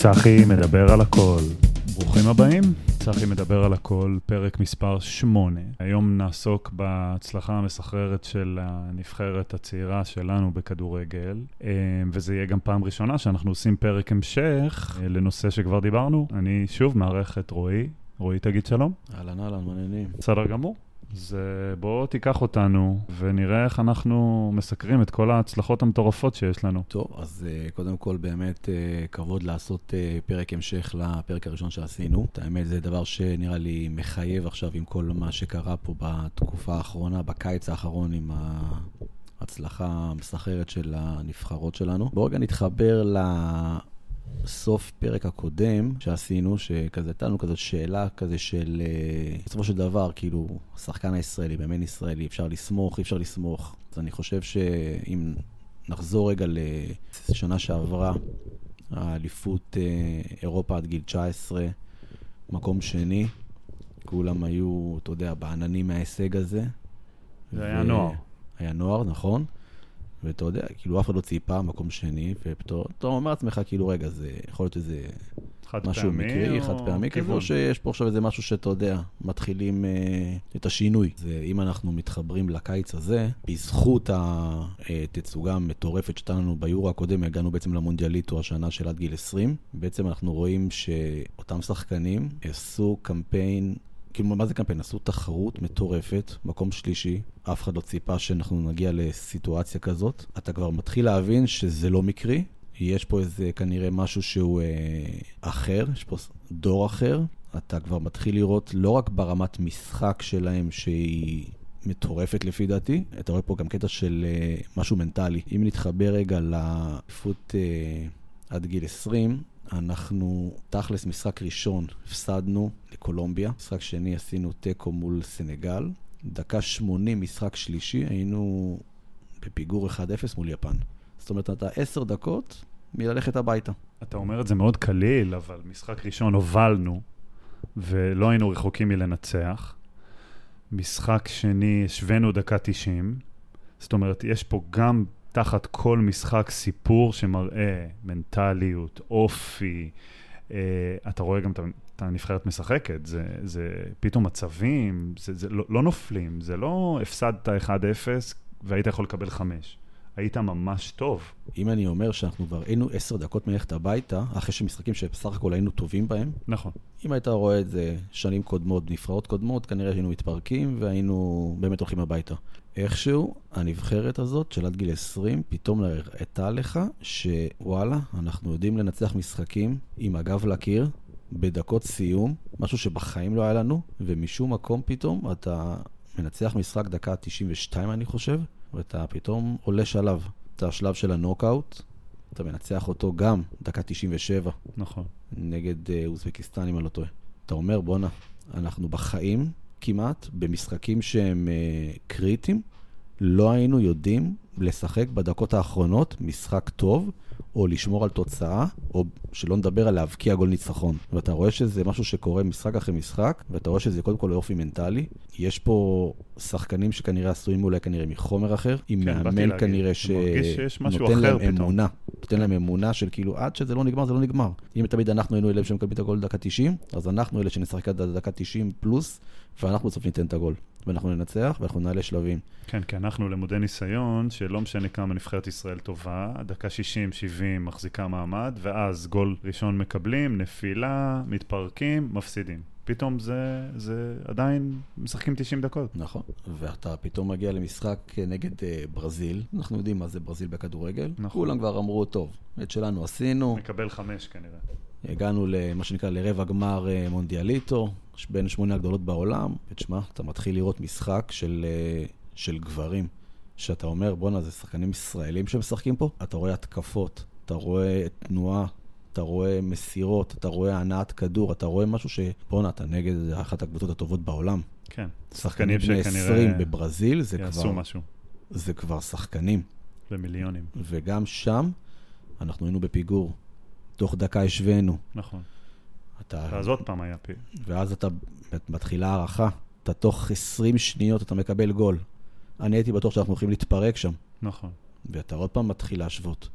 צחי מדבר על הכל. ברוכים הבאים, צחי מדבר על הכל, פרק מספר 8. היום נעסוק בהצלחה המסחררת של הנבחרת הצעירה שלנו בכדורגל, אה, וזה יהיה גם פעם ראשונה שאנחנו עושים פרק המשך אה, לנושא שכבר דיברנו. אני שוב מארח את רועי. רועי, תגיד שלום. אהלן אהלן, מעניינים. בסדר גמור. אז אה, בוא תיקח אותנו ונראה איך אנחנו מסקרים את כל ההצלחות המטורפות שיש לנו. טוב, אז uh, קודם כל באמת uh, כבוד לעשות uh, פרק המשך לפרק הראשון שעשינו. את האמת זה דבר שנראה לי מחייב עכשיו עם כל מה שקרה פה בתקופה האחרונה, בקיץ האחרון עם ההצלחה המסחררת של הנבחרות שלנו. בואו רגע נתחבר ל... סוף פרק הקודם שעשינו, שכזה הייתה לנו כזאת שאלה כזה של, אה, בסופו של דבר, כאילו, השחקן הישראלי, מאמן ישראלי, אפשר לסמוך, אי אפשר לסמוך. אז אני חושב שאם נחזור רגע לשנה שעברה, האליפות אה, אירופה עד גיל 19, מקום שני, כולם היו, אתה יודע, בעננים מההישג הזה. זה היה נוער. היה נוער, נכון. ואתה יודע, כאילו אף אחד לא ציפה, מקום שני, ופתאום אתה אומר לעצמך, כאילו, רגע, זה יכול להיות איזה משהו מקרי, חד פעמי כזה, או שיש פה עכשיו איזה משהו שאתה יודע, מתחילים אה, את השינוי. זה, אם אנחנו מתחברים לקיץ הזה, בזכות התצוגה המטורפת שהייתה לנו ביורו הקודם, הגענו בעצם למונדיאליטו השנה של עד גיל 20, בעצם אנחנו רואים שאותם שחקנים עשו קמפיין כאילו, מה זה קמפיין? עשו תחרות מטורפת, מקום שלישי, אף אחד לא ציפה שאנחנו נגיע לסיטואציה כזאת. אתה כבר מתחיל להבין שזה לא מקרי, יש פה איזה כנראה משהו שהוא אה, אחר, יש פה דור אחר. אתה כבר מתחיל לראות לא רק ברמת משחק שלהם שהיא מטורפת לפי דעתי, אתה רואה פה גם קטע של אה, משהו מנטלי. אם נתחבר רגע לאליפות אה, עד גיל 20, אנחנו, תכלס, משחק ראשון הפסדנו לקולומביה, משחק שני עשינו תיקו מול סנגל, דקה 80, משחק שלישי, היינו בפיגור 1-0 מול יפן. זאת אומרת, אתה עשר דקות מללכת הביתה. אתה אומר את זה מאוד קליל, אבל משחק ראשון הובלנו, ולא היינו רחוקים מלנצח. משחק שני, השווינו דקה 90. זאת אומרת, יש פה גם תחת כל משחק סיפור שמראה מנטליות, אופי. Uh, אתה רואה גם את הנבחרת משחקת, זה, זה פתאום מצבים, זה, זה לא, לא נופלים, זה לא הפסדת 1-0 והיית יכול לקבל 5. היית ממש טוב. אם אני אומר שאנחנו כבר היינו עשר דקות מלכת הביתה, אחרי שמשחקים שבסך הכל היינו טובים בהם, נכון. אם היית רואה את זה שנים קודמות, נבחרות קודמות, כנראה שהיינו מתפרקים והיינו באמת הולכים הביתה. איכשהו, הנבחרת הזאת של עד גיל 20, פתאום הראתה לך שוואלה, אנחנו יודעים לנצח משחקים עם הגב לקיר, בדקות סיום, משהו שבחיים לא היה לנו, ומשום מקום פתאום אתה מנצח משחק דקה 92, אני חושב, ואתה פתאום עולה שלב. את השלב של הנוקאוט, אתה מנצח אותו גם דקה 97. נכון. נגד אה, אוזבקיסטן, אם אני לא טועה. אתה אומר, בואנה, אנחנו בחיים כמעט, במשחקים שהם uh, קריטיים, לא היינו יודעים לשחק בדקות האחרונות משחק טוב, או לשמור על תוצאה, או שלא נדבר על להבקיע גול ניצחון. ואתה רואה שזה משהו שקורה משחק אחרי משחק, ואתה רואה שזה קודם כל אופי מנטלי. יש פה שחקנים שכנראה עשויים אולי כנראה מחומר אחר, עם כן, מאמן כנראה שנותן להם פתאום. אמונה. נותן להם אמונה של כאילו, עד שזה לא נגמר, זה לא נגמר. אם תמיד אנחנו היינו אלה שמקבלים את הגול דקה 90, אז אנחנו אלה שנשחק עד דקה 90 פלוס, ואנחנו בסוף ניתן את הגול. ואנחנו ננצח ואנחנו נעלה שלבים. כן, כי אנחנו למודי ניסיון, שלא משנה כמה נבחרת ישראל טובה, דקה 60-70 מחזיקה מעמד, ואז גול ראשון מקבלים, נפילה, מתפרקים, מפסידים. פתאום זה, זה עדיין משחקים 90 דקות. נכון, ואתה פתאום מגיע למשחק נגד uh, ברזיל, אנחנו יודעים מה זה ברזיל בכדורגל, נכון. כולם כבר אמרו, טוב, את שלנו עשינו. מקבל חמש כנראה. הגענו למה שנקרא לרבע גמר אה, מונדיאליטו, בין שמונה הגדולות בעולם, ותשמע, אתה מתחיל לראות משחק של, אה, של גברים, שאתה אומר, בואנה, זה שחקנים ישראלים שמשחקים פה? אתה רואה התקפות, אתה רואה תנועה, אתה רואה מסירות, אתה רואה הנעת כדור, אתה רואה משהו ש... בואנה, אתה נגד אחת הקבוצות הטובות בעולם. כן, שחקנים שכנראה... שחקנים בני 20 בברזיל, זה יעשו כבר... משהו. זה כבר שחקנים. במיליונים. וגם שם, אנחנו היינו בפיגור. תוך דקה השווינו. נכון. אתה... ואז עוד פעם היה פי. ואז אתה מתחילה הערכה. אתה תוך 20 שניות אתה מקבל גול. אני הייתי בטוח שאנחנו הולכים להתפרק שם. נכון. ואתה עוד פעם מתחיל להשוות.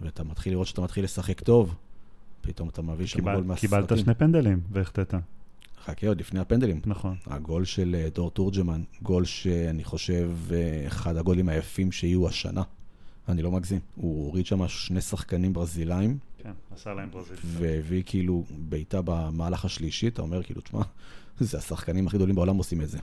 ואתה מתחיל לראות שאתה מתחיל לשחק טוב, פתאום אתה מביא שם גול מהסרטים. קיבלת שני פנדלים והחטאת. חכה, עוד לפני הפנדלים. נכון. הגול של אה, דור תורג'מן, גול שאני חושב אה, אחד הגולים היפים שיהיו השנה. אני לא מגזים. הוא הוריד שם שני שחקנים ברזילאים. כן, עשה להם ברזיל. והביא כאילו בעיטה במהלך השלישי, אתה אומר כאילו, תשמע, זה השחקנים הכי גדולים בעולם עושים את זה.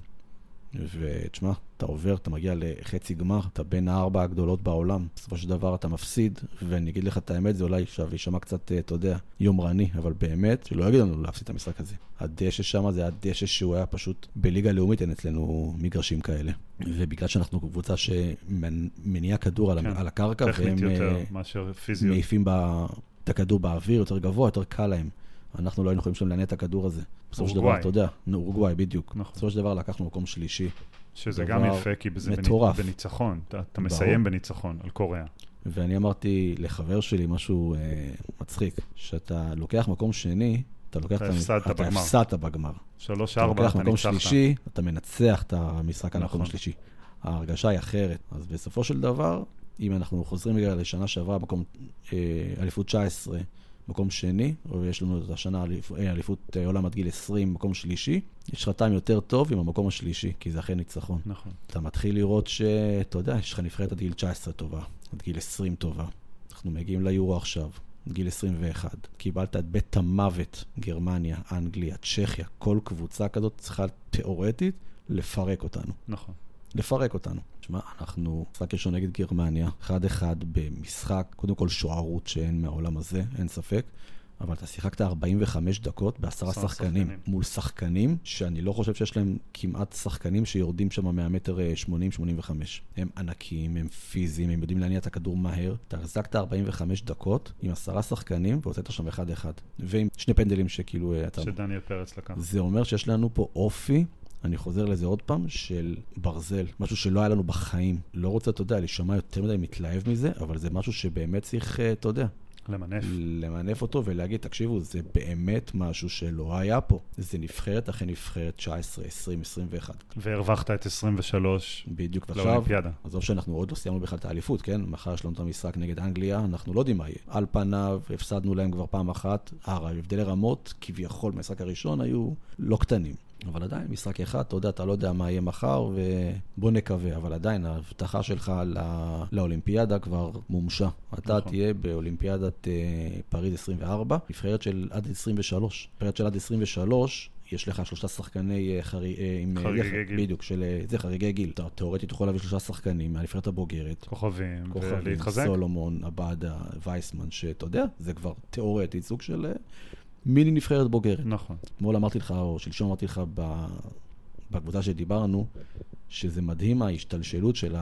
ותשמע, אתה עובר, אתה מגיע לחצי גמר, אתה בין הארבע הגדולות בעולם. בסופו של דבר אתה מפסיד, ואני אגיד לך את האמת, זה אולי עכשיו יישמע קצת, אה, אתה יודע, יומרני, אבל באמת, שלא יגיד לנו להפסיד את המשחק הזה. הדשא שם זה הדשא שהוא היה פשוט בליגה לאומית, אין אצלנו מגרשים כאלה. ובגלל שאנחנו קבוצה שמניעה כדור כן, על הקרקע, והם אה, מעיפים את הכדור באוויר יותר גבוה, יותר קל להם. אנחנו לא היינו יכולים שם לעניין את הכדור הזה. בסופו של דבר, אתה יודע, אורוגוואי, בדיוק. נכון. בסופו של דבר לקחנו מקום שלישי. שזה גם יפה, כי זה מטורף. בניצחון. אתה, אתה מסיים בניצחון על קוריאה. ואני אמרתי לחבר שלי משהו אה, מצחיק, שאתה לוקח מקום שני, אתה לוקח אתה הפסדת בגמר. אתה הפסדת בגמר. שלוש-ארבע, אתה ניצחת. אתה לוקח מקום שלישי, אתה מנצח את המשחק על נכון. המקום השלישי. ההרגשה היא אחרת. אז בסופו של דבר, אם אנחנו חוזרים רגע לשנה שעברה, מקום אה, אליפות 19, מקום שני, ויש לנו את השנה אה, אליפות אה, עולם עד גיל 20, מקום שלישי. יש לך טעם יותר טוב עם המקום השלישי, כי זה אכן ניצחון. נכון. אתה מתחיל לראות שאתה יודע, יש לך נבחרת עד גיל 19 טובה, עד גיל 20 טובה. אנחנו מגיעים ליורו עכשיו, גיל 21. קיבלת את בית המוות, גרמניה, אנגליה, צ'כיה, כל קבוצה כזאת צריכה תיאורטית לפרק אותנו. נכון. לפרק אותנו. תשמע, אנחנו משחק ראשון נגד גרמניה, 1-1 במשחק, קודם כל שוערות שאין מהעולם הזה, אין ספק. אבל אתה שיחקת 45 דקות בעשרה שחקנים, שחקנים, מול שחקנים שאני לא חושב שיש להם כמעט שחקנים שיורדים שם מהמטר 80-85. אה, הם ענקיים, הם פיזיים, הם יודעים להניע את הכדור מהר. אתה החזקת 45 דקות עם עשרה שחקנים והוצאת שם 1-1. ועם שני פנדלים שכאילו אה, אתה... שדניאל פרץ לקח. זה אומר שיש לנו פה אופי אני חוזר לזה עוד פעם, של ברזל, משהו שלא היה לנו בחיים. לא רוצה, אתה יודע, להישמע יותר מדי מתלהב מזה, אבל זה משהו שבאמת צריך, אה, אתה יודע, למנף. למנף אותו ולהגיד, תקשיבו, זה באמת משהו שלא היה פה. זה נבחרת אחרי נבחרת 19, 20, 21. והרווחת את 23 בדיוק, ועכשיו, עזוב שאנחנו עוד לא סיימנו בכלל את האליפות, כן? מחר יש לנו את המשחק נגד אנגליה, אנחנו לא יודעים מה יהיה. על פניו, הפסדנו להם כבר פעם אחת. ההבדלי רמות, כביכול, במשחק הראשון, היו לא קטנים. אבל עדיין, משחק אחד, אתה יודע, אתה לא יודע מה יהיה מחר, ובוא נקווה. אבל עדיין, ההבטחה שלך לא... לאולימפיאדה כבר מומשה. אתה נכון. תהיה באולימפיאדת uh, פריז 24, נבחרת של עד 23. נבחרת של עד 23, יש לך שלושה שחקני uh, חרי, uh, עם... חריגי גיל. בדיוק, של זה חריגי גיל. אתה תאורטית יכול להביא שלושה שחקנים מהנבחרת הבוגרת. כוכבים, כוכבים ולהתחזק. סולומון, עבדה, וייסמן, שאתה יודע, זה כבר תאורטית סוג של... מיני נבחרת בוגרת. נכון. אתמול אמרתי לך, או שלשום אמרתי לך בקבוצה שדיברנו, שזה מדהים ההשתלשלות של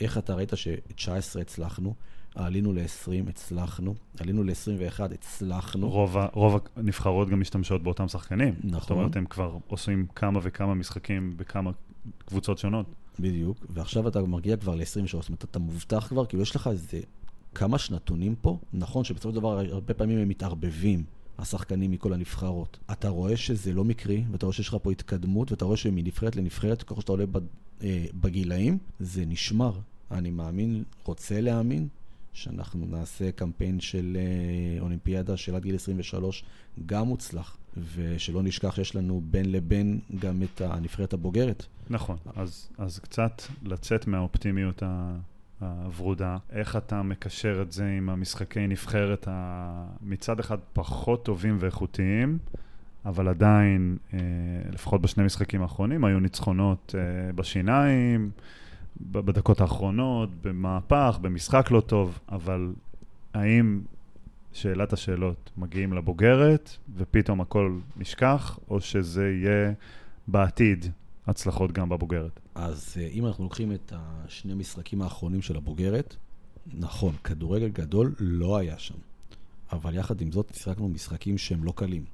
איך אתה ראית ש-19 הצלחנו, עלינו ל-20, הצלחנו, עלינו ל-21, הצלחנו. רוב, רוב הנבחרות גם משתמשות באותם שחקנים. נכון. זאת אומרת, הם כבר עושים כמה וכמה משחקים בכמה קבוצות שונות. בדיוק, ועכשיו אתה מגיע כבר ל-23, זאת אומרת, אתה מובטח כבר, כאילו יש לך איזה כמה שנתונים פה, נכון שבסופו של דבר הרבה פעמים הם מתערבבים. השחקנים מכל הנבחרות. אתה רואה שזה לא מקרי, ואתה רואה שיש לך פה התקדמות, ואתה רואה שמנבחרת לנבחרת, ככל שאתה עולה אה, בגילאים, זה נשמר. אני מאמין, רוצה להאמין, שאנחנו נעשה קמפיין של אה, אולימפיאדה של עד גיל 23, גם מוצלח. ושלא נשכח שיש לנו בין לבין גם את הנבחרת הבוגרת. נכון, אז, אז קצת לצאת מהאופטימיות ה... הוורודה, איך אתה מקשר את זה עם המשחקי נבחרת מצד אחד פחות טובים ואיכותיים, אבל עדיין, אה, לפחות בשני משחקים האחרונים, היו ניצחונות אה, בשיניים, בדקות האחרונות, במהפך, במשחק לא טוב, אבל האם, שאלת השאלות, מגיעים לבוגרת ופתאום הכל נשכח, או שזה יהיה בעתיד הצלחות גם בבוגרת? אז אה, אם אנחנו לוקחים את השני משחקים האחרונים של הבוגרת, נכון, כדורגל גדול לא היה שם. אבל יחד עם זאת, שיחקנו משחקים שהם לא קלים.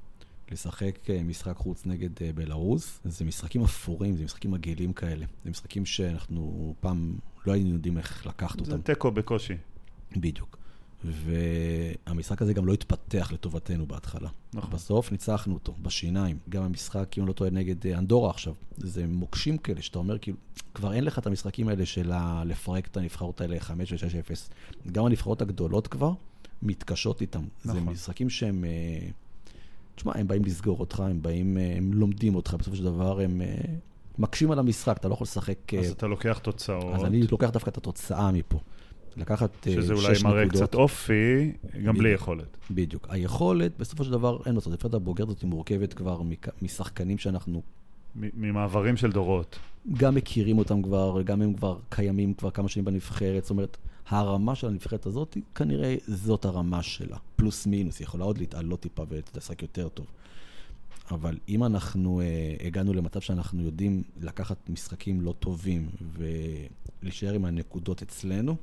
לשחק אה, משחק חוץ נגד אה, בלרוס, זה משחקים אפורים, זה משחקים מגעילים כאלה. זה משחקים שאנחנו פעם לא היינו יודעים איך לקחת אותם. זה תיקו בקושי. בדיוק. והמשחק הזה גם לא התפתח לטובתנו בהתחלה. נכון. בסוף ניצחנו אותו, בשיניים. גם המשחק, אם אני לא טועה, נגד אה, אנדורה עכשיו. זה מוקשים כאלה, שאתה אומר, כאילו, כבר אין לך את המשחקים האלה של לפרק את הנבחרות האלה 5 ו-6-0. גם הנבחרות הגדולות כבר מתקשות איתם. נכון. זה משחקים שהם... אה, תשמע, הם באים לסגור אותך, הם באים, אה, הם לומדים אותך, בסופו של דבר הם מקשים על המשחק, אתה לא יכול לשחק... אז אתה לוקח תוצאות. אז אני לוקח דווקא את התוצאה מפה. לקחת שש נקודות. שזה אולי מראה קצת אופי, גם בדיוק, בלי יכולת. בדיוק. היכולת, בסופו של דבר, אין לעשות. נבחרת הבוגרת הזאת מורכבת כבר משחקנים שאנחנו... ממעברים של דורות. גם מכירים אותם כבר, גם הם כבר קיימים כבר כמה שנים בנבחרת. זאת אומרת, הרמה של הנבחרת הזאת, כנראה זאת הרמה שלה. פלוס מינוס, היא יכולה עוד להתעלות טיפה ולשחק יותר טוב. אבל אם אנחנו uh, הגענו למצב שאנחנו יודעים לקחת משחקים לא טובים ולהישאר עם הנקודות אצלנו,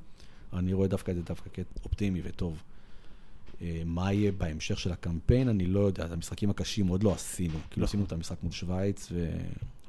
אני רואה דווקא את זה דווקא כאופטימי וטוב. אה, מה יהיה בהמשך של הקמפיין, אני לא יודע, את המשחקים הקשים עוד לא עשינו. כאילו עשינו את המשחק מול שווייץ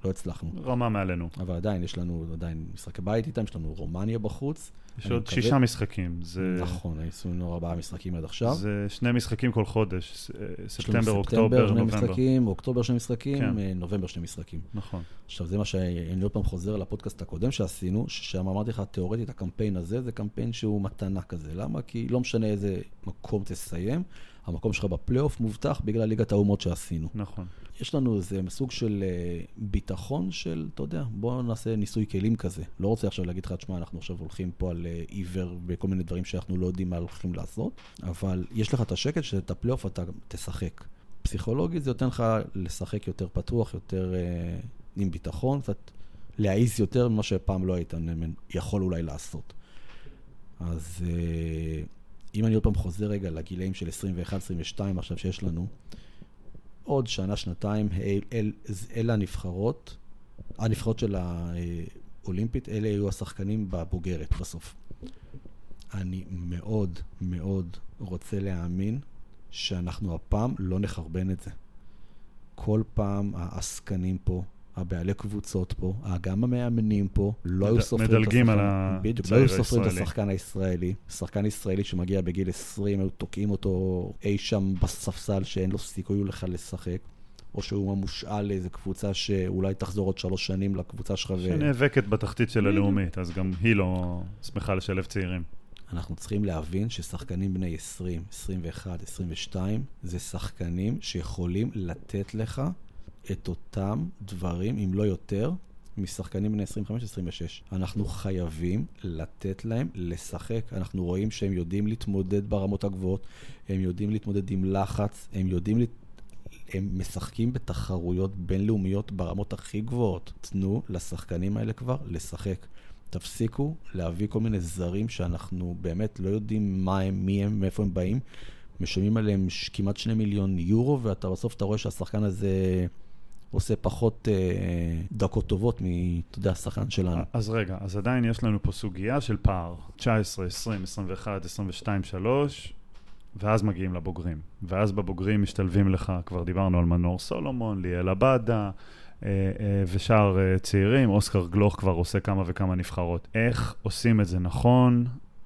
ולא הצלחנו. רמה מעלינו. אבל עדיין, יש לנו עדיין משחקי בית איתם, יש לנו רומניה בחוץ. יש עוד מקווה... שישה משחקים. זה... נכון, היו לנו ארבעה משחקים עד עכשיו. זה שני משחקים כל חודש, אה, ספטמבר, אוקטובר, נובמבר. שני משחקים, אוקטובר שני משחקים, כן. אה, נובמבר שני משחקים. נכון. עכשיו, זה מה שאני עוד פעם חוזר לפודקאסט הקודם שעשינו, ששם אמרתי לך, תיאורטית, הקמפיין הזה זה קמפיין שהוא מתנה כזה. למה? כי לא משנה איזה מקום תסיים, המקום שלך בפלייאוף מובטח בגלל ליגת האומות שעשינו. נכון. יש לנו איזה סוג של uh, ביטחון של, אתה יודע, בואו נעשה ניסוי כלים כזה. לא רוצה עכשיו להגיד לך, תשמע, אנחנו עכשיו הולכים פה על uh, עיוור וכל מיני דברים שאנחנו לא יודעים מה הולכים לעשות, אבל יש לך את השקט שאת הפלייאוף אתה תשחק. פסיכולוגית זה נותן לך לשחק יותר פתוח, יותר uh, עם ביטחון, קצת להעיז יותר ממה שפעם לא היית יכול אולי לעשות. אז uh, אם אני עוד פעם חוזר רגע לגילאים של 21-22 עכשיו שיש לנו, עוד שנה, שנתיים, אל, אל, אלה הנבחרות, הנבחרות של האולימפית, אלה היו השחקנים בבוגרת בסוף. אני מאוד מאוד רוצה להאמין שאנחנו הפעם לא נחרבן את זה. כל פעם העסקנים פה, הבעלי קבוצות פה, גם המאמנים פה, לא היו סופרים את השחקן. מדלגים על ה... בדיוק, לא היו סופרים את השחקן הישראלי. שחקן ישראלי שמגיע בגיל 20, היו תוקעים אותו אי שם בספסל שאין לו סיכוי בכלל לשחק. או שהוא מושאל לאיזה קבוצה שאולי תחזור עוד שלוש שנים לקבוצה שלך. שנאבקת ו... בתחתית של הלאומית, אז גם היא לא שמחה לשלב צעירים. אנחנו צריכים להבין ששחקנים בני 20, 21, 22, זה שחקנים שיכולים לתת לך את אותם דברים, אם לא יותר, משחקנים בני 25-26. אנחנו חייבים לתת להם לשחק. אנחנו רואים שהם יודעים להתמודד ברמות הגבוהות, הם יודעים להתמודד עם לחץ, הם יודעים... לת... הם משחקים בתחרויות בינלאומיות ברמות הכי גבוהות. תנו לשחקנים האלה כבר לשחק. תפסיקו להביא כל מיני זרים שאנחנו באמת לא יודעים מה הם, מי הם, מאיפה הם באים. משלמים עליהם כמעט שני מיליון יורו, ואתה בסוף אתה רואה שהשחקן הזה... עושה פחות אה, דקות טובות אתה יודע, השחקן שלנו. אז רגע, אז עדיין יש לנו פה סוגיה של פער. 19, 20, 21, 22, 3, ואז מגיעים לבוגרים. ואז בבוגרים משתלבים לך, כבר דיברנו על מנור סולומון, ליאל עבאדה, אה, אה, ושאר אה, צעירים, אוסקר גלוך כבר עושה כמה וכמה נבחרות. איך עושים את זה נכון?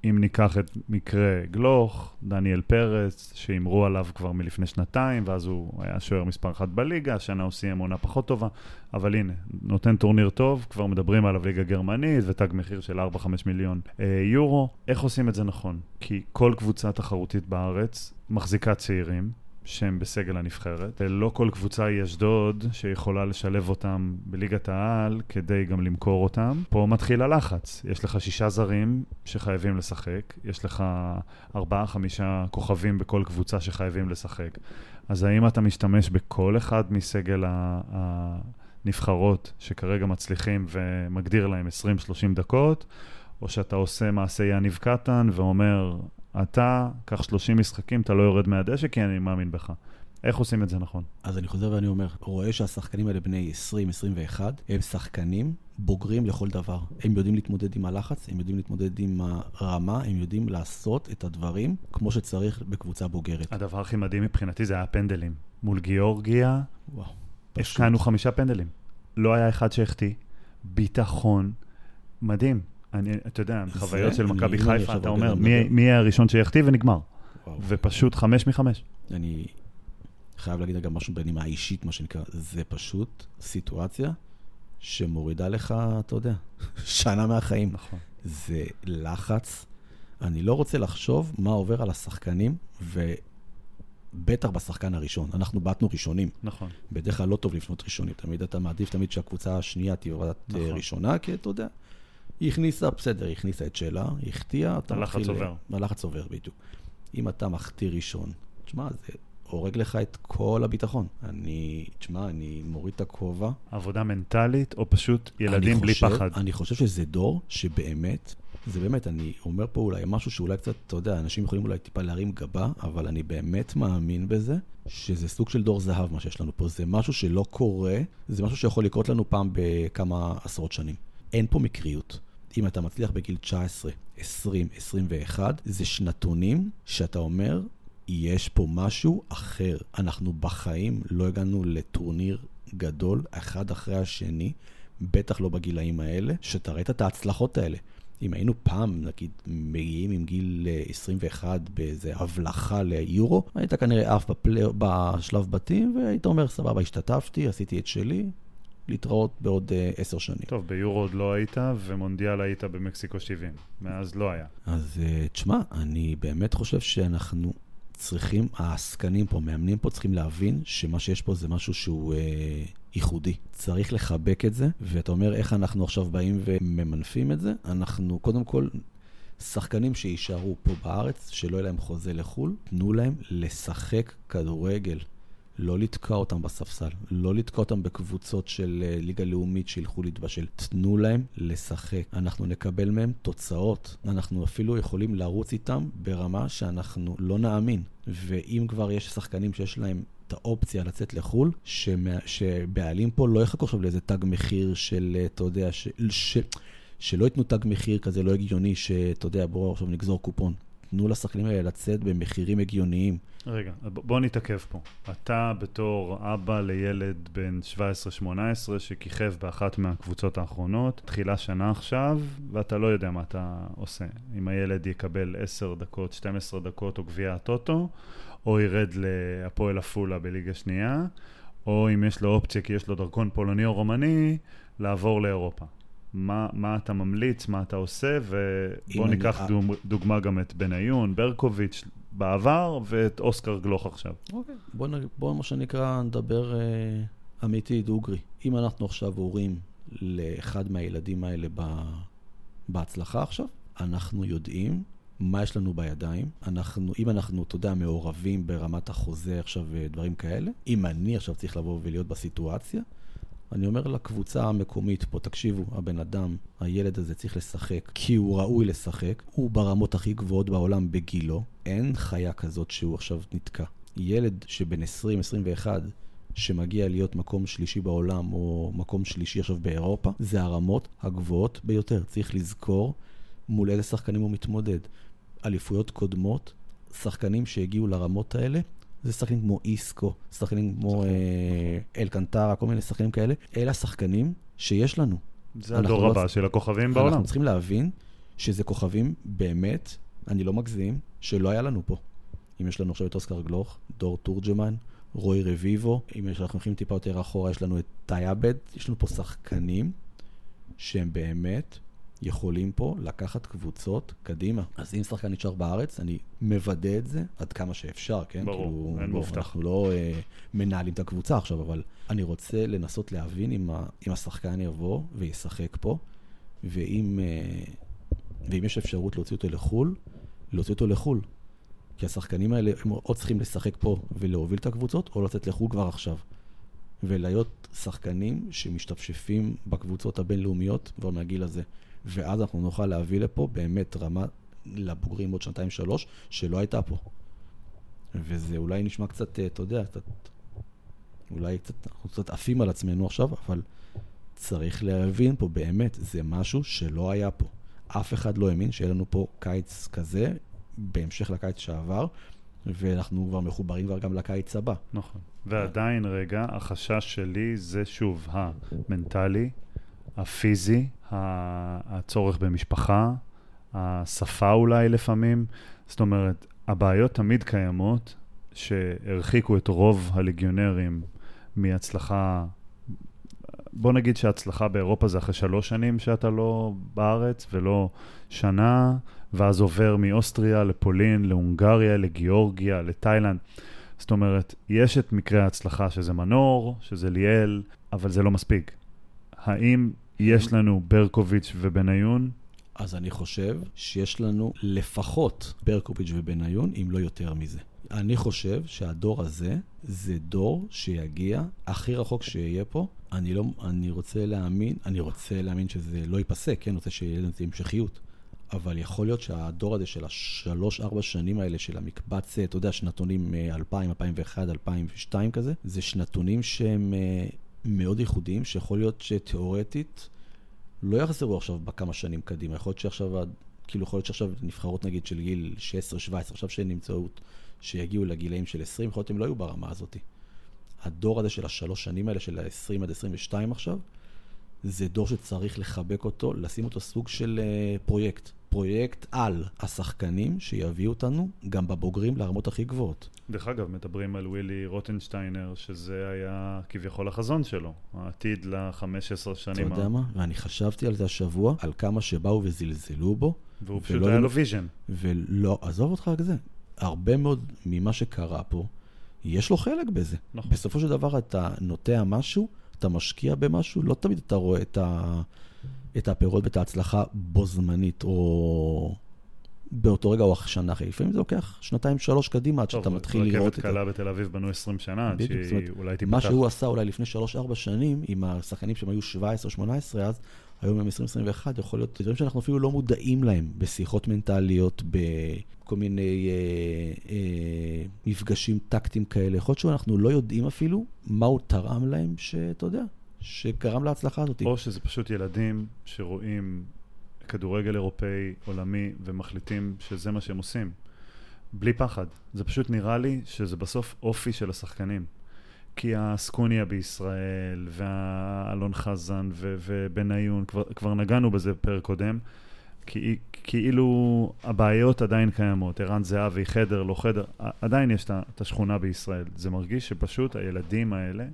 אם ניקח את מקרה גלוך, דניאל פרץ, שהימרו עליו כבר מלפני שנתיים, ואז הוא היה שוער מספר אחת בליגה, השנה הוא סיים עונה פחות טובה, אבל הנה, נותן טורניר טוב, כבר מדברים עליו ליגה גרמנית, ותג מחיר של 4-5 מיליון אה, יורו. איך עושים את זה נכון? כי כל קבוצה תחרותית בארץ מחזיקה צעירים, שהם בסגל הנבחרת. לא כל קבוצה היא אשדוד שיכולה לשלב אותם בליגת העל כדי גם למכור אותם. פה מתחיל הלחץ. יש לך שישה זרים שחייבים לשחק, יש לך ארבעה, חמישה כוכבים בכל קבוצה שחייבים לשחק. אז האם אתה משתמש בכל אחד מסגל הנבחרות שכרגע מצליחים ומגדיר להם 20-30 דקות, או שאתה עושה מעשה יניב קטן ואומר, אתה, קח 30 משחקים, אתה לא יורד מהדשא כי אני מאמין בך. איך עושים את זה נכון? אז אני חוזר ואני אומר, רואה שהשחקנים האלה בני 20-21, הם שחקנים בוגרים לכל דבר. הם יודעים להתמודד עם הלחץ, הם יודעים להתמודד עם הרמה, הם יודעים לעשות את הדברים כמו שצריך בקבוצה בוגרת. הדבר הכי מדהים מבחינתי זה היה הפנדלים. מול גיאורגיה, השקענו חמישה פנדלים. לא היה אחד שהחטיא. ביטחון, מדהים. אני, אתה יודע, חוויות של מכבי חיפה, אתה אומר, מי, מי יהיה הראשון שיחטיא ונגמר. וואו. ופשוט חמש מחמש. אני חייב להגיד גם משהו בנימה אישית, מה שנקרא, זה פשוט סיטואציה שמורידה לך, אתה יודע, שנה מהחיים. נכון. זה לחץ. אני לא רוצה לחשוב מה עובר על השחקנים, ובטח בשחקן הראשון. אנחנו באתנו ראשונים. נכון. בדרך כלל לא טוב לפנות ראשונים. תמיד אתה מעדיף תמיד שהקבוצה השנייה תהיה נכון. ראשונה, כי אתה יודע, היא הכניסה, בסדר, היא הכניסה את שלה, היא החטיאה, אתה מתחיל... הלחץ עובר. הלחץ עובר, בדיוק. אם אתה מחטיא ראשון, תשמע, זה הורג לך את כל הביטחון. אני, תשמע, אני מוריד את הכובע. עבודה מנטלית, או פשוט ילדים בלי חושב, פחד? אני חושב שזה דור שבאמת, זה באמת, אני אומר פה אולי משהו שאולי קצת, אתה יודע, אנשים יכולים אולי טיפה להרים גבה, אבל אני באמת מאמין בזה, שזה סוג של דור זהב, מה שיש לנו פה. זה משהו שלא קורה, זה משהו שיכול לקרות לנו פעם בכמה עשרות שנים. אין פה מקריות. אם אתה מצליח בגיל 19, 20, 21, זה שנתונים שאתה אומר, יש פה משהו אחר. אנחנו בחיים לא הגענו לטורניר גדול, אחד אחרי השני, בטח לא בגילאים האלה, שאתה ראית את ההצלחות האלה. אם היינו פעם, נגיד, מגיעים עם גיל 21 באיזה הבלחה ליורו, היית כנראה עף. בשלב בתים, והיית אומר, סבבה, השתתפתי, עשיתי את שלי, להתראות בעוד uh, עשר שנים. טוב, ביורו עוד לא היית, ומונדיאל היית במקסיקו 70. מאז לא היה. אז uh, תשמע, אני באמת חושב שאנחנו צריכים, העסקנים פה, מאמנים פה, צריכים להבין שמה שיש פה זה משהו שהוא אה, ייחודי. צריך לחבק את זה, ואתה אומר איך אנחנו עכשיו באים וממנפים את זה. אנחנו קודם כל... שחקנים שיישארו פה בארץ, שלא יהיה להם חוזה לחו"ל, תנו להם לשחק כדורגל. לא לתקוע אותם בספסל, לא לתקוע אותם בקבוצות של אה, ליגה לאומית שילכו להתבשל. תנו להם לשחק. אנחנו נקבל מהם תוצאות. אנחנו אפילו יכולים לרוץ איתם ברמה שאנחנו לא נאמין. ואם כבר יש שחקנים שיש להם את האופציה לצאת לחו"ל, שמה, שבעלים פה לא יחכו עכשיו לאיזה תג מחיר של, אה, אתה יודע, ש, ש, שלא ייתנו תג מחיר כזה לא הגיוני, שאתה יודע, בואו עכשיו נגזור קופון. תנו לשחקנים האלה לצאת במחירים הגיוניים. רגע, בוא נתעכב פה. אתה בתור אבא לילד בן 17-18 שכיכב באחת מהקבוצות האחרונות, תחילה שנה עכשיו, ואתה לא יודע מה אתה עושה. אם הילד יקבל 10 דקות, 12 דקות או גביע הטוטו, או ירד להפועל עפולה בליגה שנייה, או אם יש לו אופציה כי יש לו דרכון פולני או רומני, לעבור לאירופה. מה, מה אתה ממליץ, מה אתה עושה, ובוא ניקח אני... דוגמה גם את בניון, ברקוביץ' בעבר, ואת אוסקר גלוך עכשיו. אוקיי, בוא, בוא מה שנקרא נדבר אה, אמיתי, דוגרי. אם אנחנו עכשיו הורים לאחד מהילדים האלה ב, בהצלחה עכשיו, אנחנו יודעים מה יש לנו בידיים. אנחנו, אם אנחנו, אתה יודע, מעורבים ברמת החוזה עכשיו ודברים כאלה, אם אני עכשיו צריך לבוא ולהיות בסיטואציה, אני אומר לקבוצה המקומית פה, תקשיבו, הבן אדם, הילד הזה צריך לשחק כי הוא ראוי לשחק, הוא ברמות הכי גבוהות בעולם בגילו, אין חיה כזאת שהוא עכשיו נתקע. ילד שבן 20-21, שמגיע להיות מקום שלישי בעולם, או מקום שלישי עכשיו באירופה, זה הרמות הגבוהות ביותר. צריך לזכור מול איזה שחקנים הוא מתמודד. אליפויות קודמות, שחקנים שהגיעו לרמות האלה, זה שחקנים כמו איסקו, שחקנים כמו אה, אלקנטרה, כל מיני שחקנים כאלה. אלה השחקנים שיש לנו. זה הדור לא הבא לא... של הכוכבים בעולם. אנחנו צריכים להבין שזה כוכבים באמת, אני לא מגזים, שלא היה לנו פה. אם יש לנו עכשיו את אוסקר גלוך, דור תורג'מן, רוי רביבו, אם אנחנו הולכים טיפה יותר אחורה, יש לנו את טייאבד, יש לנו פה שחקנים שהם באמת יכולים פה לקחת קבוצות קדימה. אז אם שחקן נשאר בארץ, אני מוודא את זה עד כמה שאפשר, כן? ברור, כאילו, אין מובטח. אנחנו לא אה, מנהלים את הקבוצה עכשיו, אבל אני רוצה לנסות להבין אם, ה, אם השחקן יבוא וישחק פה, ואם, אה, ואם יש אפשרות להוציא אותו לחו"ל, להוציא אותו לחו"ל. כי השחקנים האלה, הם או צריכים לשחק פה ולהוביל את הקבוצות, או לצאת לחו"ל כבר עכשיו. ולהיות שחקנים שמשתפשפים בקבוצות הבינלאומיות כבר מהגיל הזה. ואז אנחנו נוכל להביא לפה באמת רמה לבוגרים עוד שנתיים-שלוש, שלא הייתה פה. וזה אולי נשמע קצת, אה, אתה יודע, קצת, אולי קצת, אנחנו קצת עפים על עצמנו עכשיו, אבל צריך להבין פה באמת, זה משהו שלא היה פה. אף אחד לא האמין שיהיה לנו פה קיץ כזה, בהמשך לקיץ שעבר, ואנחנו כבר מחוברים כבר גם לקיץ הבא. נכון. ועדיין, רגע, החשש שלי זה שוב המנטלי, הפיזי, הצורך במשפחה, השפה אולי לפעמים. זאת אומרת, הבעיות תמיד קיימות, שהרחיקו את רוב הליגיונרים מהצלחה. בוא נגיד שההצלחה באירופה זה אחרי שלוש שנים שאתה לא בארץ, ולא שנה, ואז עובר מאוסטריה לפולין, להונגריה, לגיאורגיה, לתאילנד. זאת אומרת, יש את מקרה ההצלחה שזה מנור, שזה ליאל, אבל זה לא מספיק. האם יש לנו ברקוביץ' ובניון? אז אני חושב שיש לנו לפחות ברקוביץ' ובניון, אם לא יותר מזה. אני חושב שהדור הזה זה דור שיגיע הכי רחוק שיהיה פה. אני, לא, אני רוצה להאמין, אני רוצה להאמין שזה לא ייפסק, כן? אני רוצה שיהיה לזה המשכיות. אבל יכול להיות שהדור הזה של השלוש-ארבע שנים האלה של המקבץ, אתה יודע, שנתונים 2000, 2001, 2002 כזה, זה שנתונים שהם אה, מאוד ייחודיים, שיכול להיות שתיאורטית לא יחזרו עכשיו בכמה שנים קדימה. יכול להיות שעכשיו, כאילו יכול להיות שעכשיו נבחרות נגיד של גיל 16-17, עכשיו שהן נמצאו, שיגיעו לגילאים של 20, יכול להיות שהם לא יהיו ברמה הזאת. הדור הזה של השלוש שנים האלה, של ה-20 עד 22 עכשיו, זה דור שצריך לחבק אותו, לשים אותו סוג של uh, פרויקט. פרויקט על השחקנים שיביאו אותנו, גם בבוגרים, לרמות הכי גבוהות. דרך אגב, מדברים על ווילי רוטנשטיינר, שזה היה כביכול החזון שלו, העתיד ל-15 שנים. אתה יודע מה? ואני חשבתי על זה השבוע, על כמה שבאו וזלזלו בו. והוא פשוט היה לו vision. ולא, עזוב אותך רק זה. הרבה מאוד ממה שקרה פה, יש לו חלק בזה. נכון. בסופו של דבר אתה נוטע משהו, אתה משקיע במשהו, לא תמיד אתה רואה את, ה, את הפירות ואת ההצלחה בו זמנית, או באותו רגע או שנה אחרי. לפעמים זה לוקח שנתיים, שלוש קדימה עד שאתה מתחיל לראות את זה. רכבת קלה בתל אביב בנו 20 שנה, עד שהיא אולי תיפתח. מה שהוא עשה אולי לפני שלוש-ארבע שנים, עם השחקנים שהם היו 17-18 אז, היום הם 2021, יכול להיות דברים שאנחנו אפילו לא מודעים להם בשיחות מנטליות, בכל מיני אה, אה, מפגשים טקטיים כאלה. יכול להיות שאנחנו לא יודעים אפילו מה הוא תרם להם, שאתה יודע, שגרם להצלחה הזאת. או שזה פשוט ילדים שרואים כדורגל אירופאי, עולמי, ומחליטים שזה מה שהם עושים. בלי פחד. זה פשוט נראה לי שזה בסוף אופי של השחקנים. כי הסקוניה בישראל, והאלון חזן ו- ובניון, כבר, כבר נגענו בזה בפרק קודם, כאילו הבעיות עדיין קיימות, ערן זהבי, חדר, לא חדר, עדיין יש את השכונה בישראל. זה מרגיש שפשוט הילדים האלה,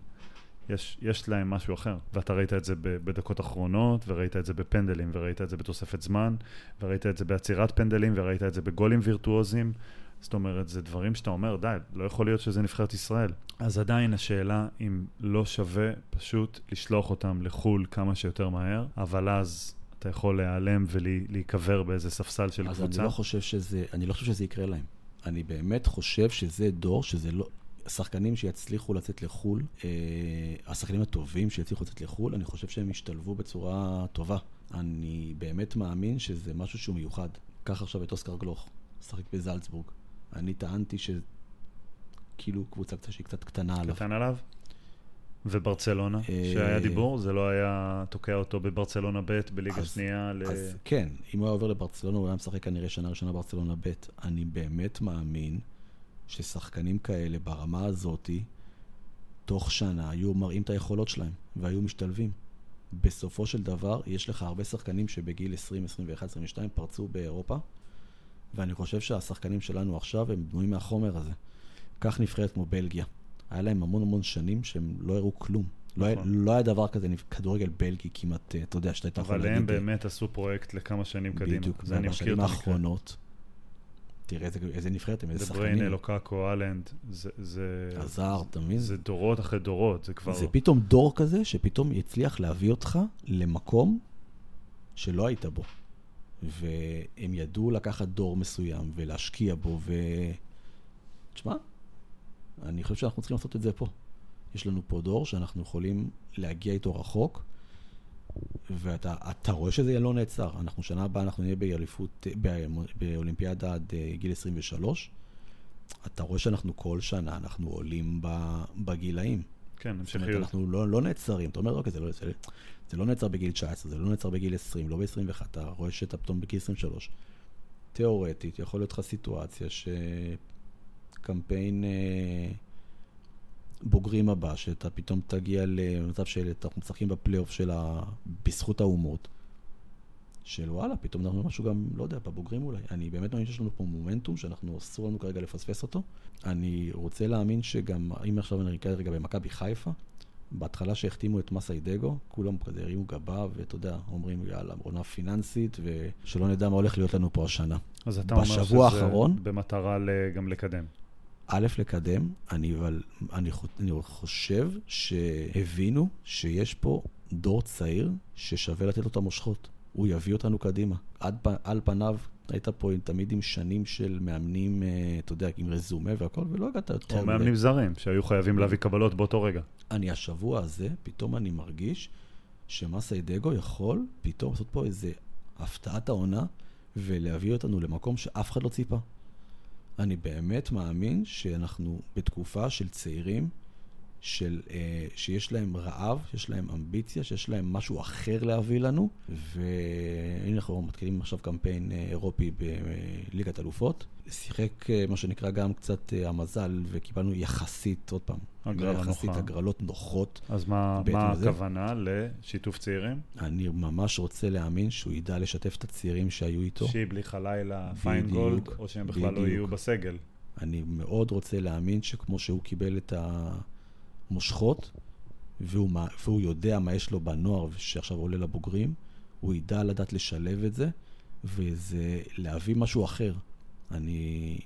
יש, יש להם משהו אחר. ואתה ראית את זה בדקות אחרונות, וראית את זה בפנדלים, וראית את זה בתוספת זמן, וראית את זה בעצירת פנדלים, וראית את זה בגולים וירטואוזיים. זאת אומרת, זה דברים שאתה אומר, די, לא יכול להיות שזה נבחרת ישראל. אז עדיין השאלה אם לא שווה פשוט לשלוח אותם לחו"ל כמה שיותר מהר, אבל אז אתה יכול להיעלם ולהיקבר באיזה ספסל של אז קבוצה. אז אני לא חושב שזה, אני לא חושב שזה יקרה להם. אני באמת חושב שזה דור שזה לא... שחקנים שיצליחו לצאת לחו"ל, אה, השחקנים הטובים שיצליחו לצאת לחו"ל, אני חושב שהם ישתלבו בצורה טובה. אני באמת מאמין שזה משהו שהוא מיוחד. קח עכשיו את אוסקר גלוך, שחק בזלצבורג. אני טענתי שכאילו קבוצה קצת שהיא קצת קטנה עליו. קטן עליו? וברצלונה, אה, שהיה דיבור, זה לא היה תוקע אותו בברצלונה ב' בליגה שנייה ל... אז כן, אם הוא היה עובר לברצלונה, הוא היה משחק כנראה שנה ראשונה ברצלונה ב'. אני באמת מאמין ששחקנים כאלה ברמה הזאתי, תוך שנה היו מראים את היכולות שלהם, והיו משתלבים. בסופו של דבר, יש לך הרבה שחקנים שבגיל 20, 21, 22 פרצו באירופה, ואני חושב שהשחקנים שלנו עכשיו הם בנויים מהחומר הזה. כך נבחרת כמו בלגיה. היה להם המון המון שנים שהם לא הראו כלום. לא, היה, נכון. לא היה דבר כזה, כדורגל בלגי כמעט, אה, אתה יודע, שאתה יכול להגיד... אבל הם באמת עשו פרויקט לכמה שנים קדימה. בדיוק, ובשנים האחרונות, תראה איזה, איזה נבחרת הם, איזה שחקנים. דבריין, אלוקקו, אהלנד, זה... זה עזר, אתה מבין? זה דורות אחרי דורות, זה כבר... זה פתאום דור כזה, שפתאום יצליח להביא אותך למקום שלא היית בו. והם ידעו לקחת דור מסוים ולהשקיע בו, ו... תשמע, אני חושב שאנחנו צריכים לעשות את זה פה. יש לנו פה דור שאנחנו יכולים להגיע איתו רחוק, ואתה רואה שזה לא נעצר. אנחנו שנה הבאה, אנחנו נהיה באליפות, באולימפיאדה עד אה, גיל 23. אתה רואה שאנחנו כל שנה, אנחנו עולים בגילאים. כן, המשכיות. זאת אומרת, אנחנו לא, לא נעצרים. אתה אומר, אוקיי, זה לא, זה, זה לא נעצר בגיל 19, זה לא נעצר בגיל 20, לא ב-21, אתה רואה שאתה פתאום בגיל 23. תיאורטית, יכול להיות לך סיטואציה שקמפיין, אה, הבוגרים הבא, שאתה פתאום תגיע למצב שאנחנו משחקים בפלייאוף של ה... בזכות האומות, של וואלה, פתאום אנחנו משהו גם, לא יודע, בבוגרים אולי. אני באמת מאמין שיש לנו פה מומנטום, שאנחנו, אסור לנו כרגע לפספס אותו. אני רוצה להאמין שגם, אם עכשיו אני רגע במכבי חיפה, בהתחלה שהחתימו את מסאי דגו, כולם כזה הרימו גבה, ואתה יודע, אומרים, יאללה, עונה פיננסית, ושלא נדע מה הולך להיות לנו פה השנה. אז אתה אומר שזה האחרון, במטרה גם לקדם. א', לקדם, אני, אבל, אני, אני חושב שהבינו שיש פה דור צעיר ששווה לתת לו את המושכות. הוא יביא אותנו קדימה. עד, על פניו, היית פה תמיד עם שנים של מאמנים, אה, אתה יודע, עם רזומה והכל, ולא הגעת יותר... או מאמנים זרים, שהיו חייבים להביא קבלות באותו רגע. אני, השבוע הזה, פתאום אני מרגיש שמסאי דגו יכול פתאום לעשות פה איזה הפתעת העונה, ולהביא אותנו למקום שאף אחד לא ציפה. אני באמת מאמין שאנחנו בתקופה של צעירים של, אה, שיש להם רעב, שיש להם אמביציה, שיש להם משהו אחר להביא לנו, והנה אנחנו מתחילים עכשיו קמפיין אה, אירופי בליגת אלופות. שיחק אה, מה שנקרא גם קצת אה, המזל, וקיבלנו יחסית, עוד פעם, הגרלה יחסית נוחה. הגרלות נוחות. אז מה, מה הכוונה לשיתוף צעירים? אני ממש רוצה להאמין שהוא ידע לשתף את הצעירים שהיו איתו. שיבליך הלילה, פיינגולד, או שהם בכלל בדיוק. לא יהיו בסגל. אני מאוד רוצה להאמין שכמו שהוא קיבל את ה... מושכות, והוא, והוא יודע מה יש לו בנוער שעכשיו עולה לבוגרים, הוא ידע לדעת לשלב את זה, וזה להביא משהו אחר. אני,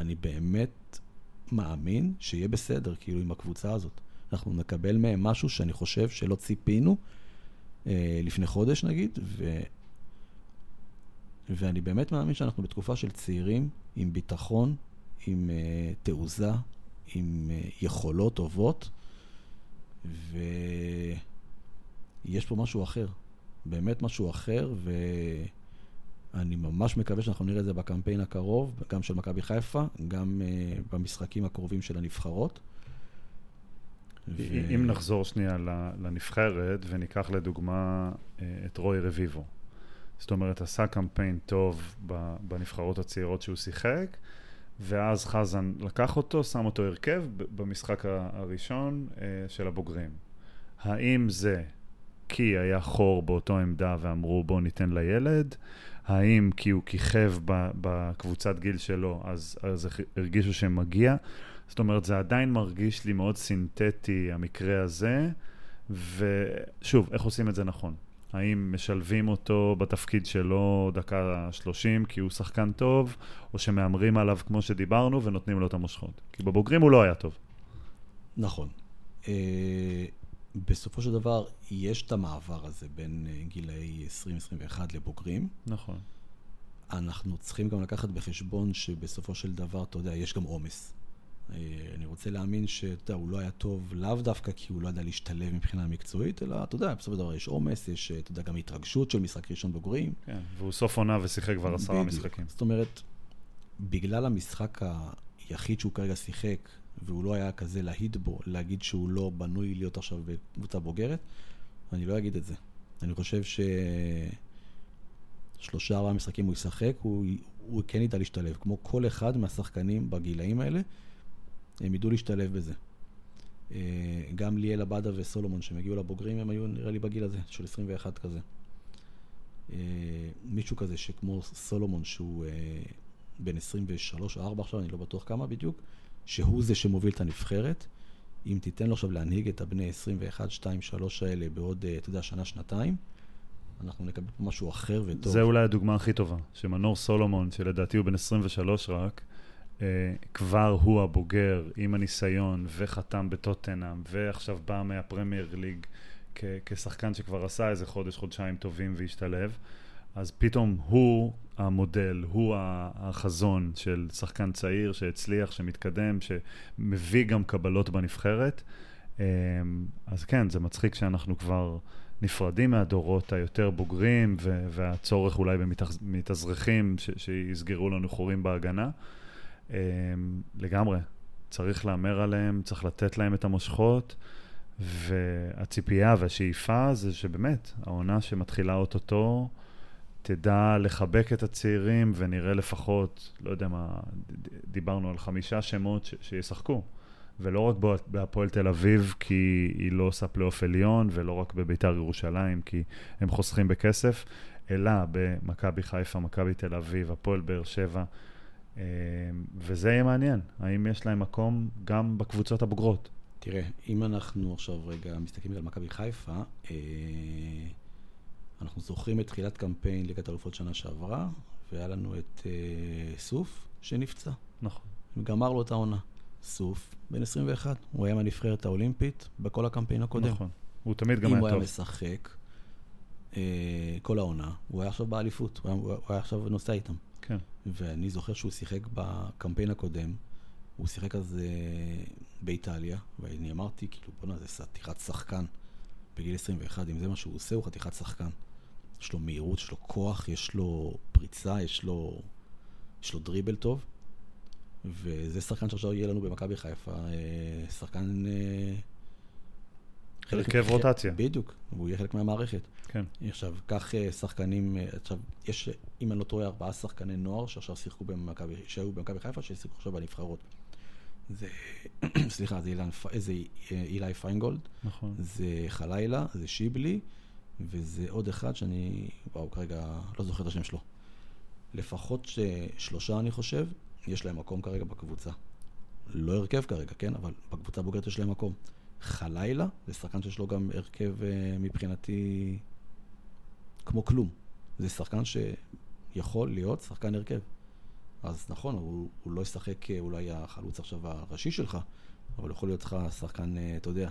אני באמת מאמין שיהיה בסדר, כאילו, עם הקבוצה הזאת. אנחנו נקבל מהם משהו שאני חושב שלא ציפינו אה, לפני חודש, נגיד, ו... ואני באמת מאמין שאנחנו בתקופה של צעירים עם ביטחון, עם אה, תעוזה, עם אה, יכולות טובות, ויש פה משהו אחר, באמת משהו אחר, ואני ממש מקווה שאנחנו נראה את זה בקמפיין הקרוב, גם של מכבי חיפה, גם uh, במשחקים הקרובים של הנבחרות. ו... אם נחזור שנייה לנבחרת, וניקח לדוגמה uh, את רוי רביבו. זאת אומרת, עשה קמפיין טוב בנבחרות הצעירות שהוא שיחק, ואז חזן לקח אותו, שם אותו הרכב במשחק הראשון אה, של הבוגרים. האם זה כי היה חור באותו עמדה ואמרו בואו ניתן לילד? האם כי הוא כיכב בקבוצת גיל שלו אז, אז הרגישו שמגיע? זאת אומרת, זה עדיין מרגיש לי מאוד סינתטי המקרה הזה, ושוב, איך עושים את זה נכון? האם משלבים אותו בתפקיד שלו דקה שלושים כי הוא שחקן טוב, או שמהמרים עליו כמו שדיברנו ונותנים לו את המושכות? כי בבוגרים הוא לא היה טוב. נכון. Uh, בסופו של דבר, יש את המעבר הזה בין uh, גילאי 20-21 לבוגרים. נכון. אנחנו צריכים גם לקחת בחשבון שבסופו של דבר, אתה יודע, יש גם עומס. אה, אני רוצה להאמין שאתה יודע, הוא לא היה טוב לאו דווקא כי הוא לא ידע להשתלב מבחינה מקצועית, אלא אתה יודע, בסופו של דבר יש עומס, יש, אתה יודע, גם התרגשות של משחק ראשון בוגרים. כן, והוא סוף עונה ושיחק כבר עשרה משחקים. זאת אומרת, בגלל המשחק היחיד שהוא כרגע שיחק, והוא לא היה כזה להיט בו, להגיד שהוא לא בנוי להיות עכשיו בקבוצה בוגרת, אני לא אגיד את זה. אני חושב ש... שלושה ארבעה משחקים הוא ישחק, הוא, הוא כן ידע להשתלב, כמו כל אחד מהשחקנים בגילאים האלה. הם ידעו להשתלב בזה. אה, גם ליאל עבדה וסולומון, שהם הגיעו לבוגרים, הם היו נראה לי בגיל הזה, של 21 כזה. אה, מישהו כזה שכמו סולומון, שהוא אה, בן 23 או 4 עכשיו, אני לא בטוח כמה בדיוק, שהוא זה שמוביל את הנבחרת. אם תיתן לו עכשיו להנהיג את הבני 21, 2, 3 האלה בעוד, אתה יודע, שנה, שנתיים, אנחנו נקבל פה משהו אחר וטוב. זה אולי הדוגמה הכי טובה, שמנור סולומון, שלדעתי הוא בן 23 רק, Uh, כבר הוא הבוגר עם הניסיון וחתם בטוטנאם ועכשיו בא מהפרמייר ליג כ- כשחקן שכבר עשה איזה חודש, חודשיים טובים והשתלב. אז פתאום הוא המודל, הוא החזון של שחקן צעיר שהצליח, שמתקדם, שמביא גם קבלות בנבחרת. uh, אז כן, זה מצחיק שאנחנו כבר נפרדים מהדורות היותר בוגרים והצורך אולי במתאזרחים שיסגרו לנו חורים בהגנה. אמ, לגמרי. צריך להמר עליהם, צריך לתת להם את המושכות, והציפייה והשאיפה זה שבאמת, העונה שמתחילה אוטוטו, תדע לחבק את הצעירים ונראה לפחות, לא יודע מה, דיברנו על חמישה שמות ש- שישחקו ולא רק בהפועל תל אביב, כי היא לא עושה פלייאוף עליון, ולא רק בביתר ירושלים, כי הם חוסכים בכסף, אלא במכבי חיפה, מכבי תל אביב, הפועל באר שבע, וזה יהיה מעניין, האם יש להם מקום גם בקבוצות הבוגרות. תראה, אם אנחנו עכשיו רגע מסתכלים על מכבי חיפה, אה, אנחנו זוכרים את תחילת קמפיין ליגת אלופות שנה שעברה, והיה לנו את אה, סוף שנפצע. נכון. וגמר לו את העונה. סוף, בן 21, הוא היה מהנבחרת האולימפית בכל הקמפיין הקודם. נכון, הוא תמיד גם היה טוב. אם הוא היה משחק אה, כל העונה, הוא היה עכשיו באליפות, הוא היה, הוא היה עכשיו נוסע איתם. ואני זוכר שהוא שיחק בקמפיין הקודם, הוא שיחק אז אה, באיטליה, ואני אמרתי, כאילו, בוא'נה, זה חתיכת שחקן בגיל 21, אם זה מה שהוא עושה, הוא חתיכת שחקן. יש לו מהירות, יש לו כוח, יש לו פריצה, יש לו, יש לו דריבל טוב. וזה שחקן שעכשיו יהיה לנו במכבי חיפה, אה, שחקן... אה, הרכב רוטציה. בדיוק, והוא יהיה חלק מהמערכת. כן. עכשיו, קח אה, שחקנים, עכשיו, יש, אם אני לא טועה, ארבעה שחקני נוער שעכשיו שיחקו במכבי, שהיו במכבי חיפה, ששיחקו עכשיו בנבחרות. זה, סליחה, זה, אילן, זה אילי פיינגולד. נכון. זה חלילה, זה שיבלי, וזה עוד אחד שאני, וואו, כרגע לא זוכר את השם שלו. לפחות שלושה, אני חושב, יש להם מקום כרגע בקבוצה. לא הרכב כרגע, כן? אבל בקבוצה הבוגרת יש להם מקום. חלילה, זה שחקן שיש לו גם הרכב uh, מבחינתי כמו כלום. זה שחקן שיכול להיות שחקן הרכב. אז נכון, הוא, הוא לא ישחק אה, אולי החלוץ עכשיו הראשי שלך, אבל יכול להיות לך שחקן, uh, אתה יודע,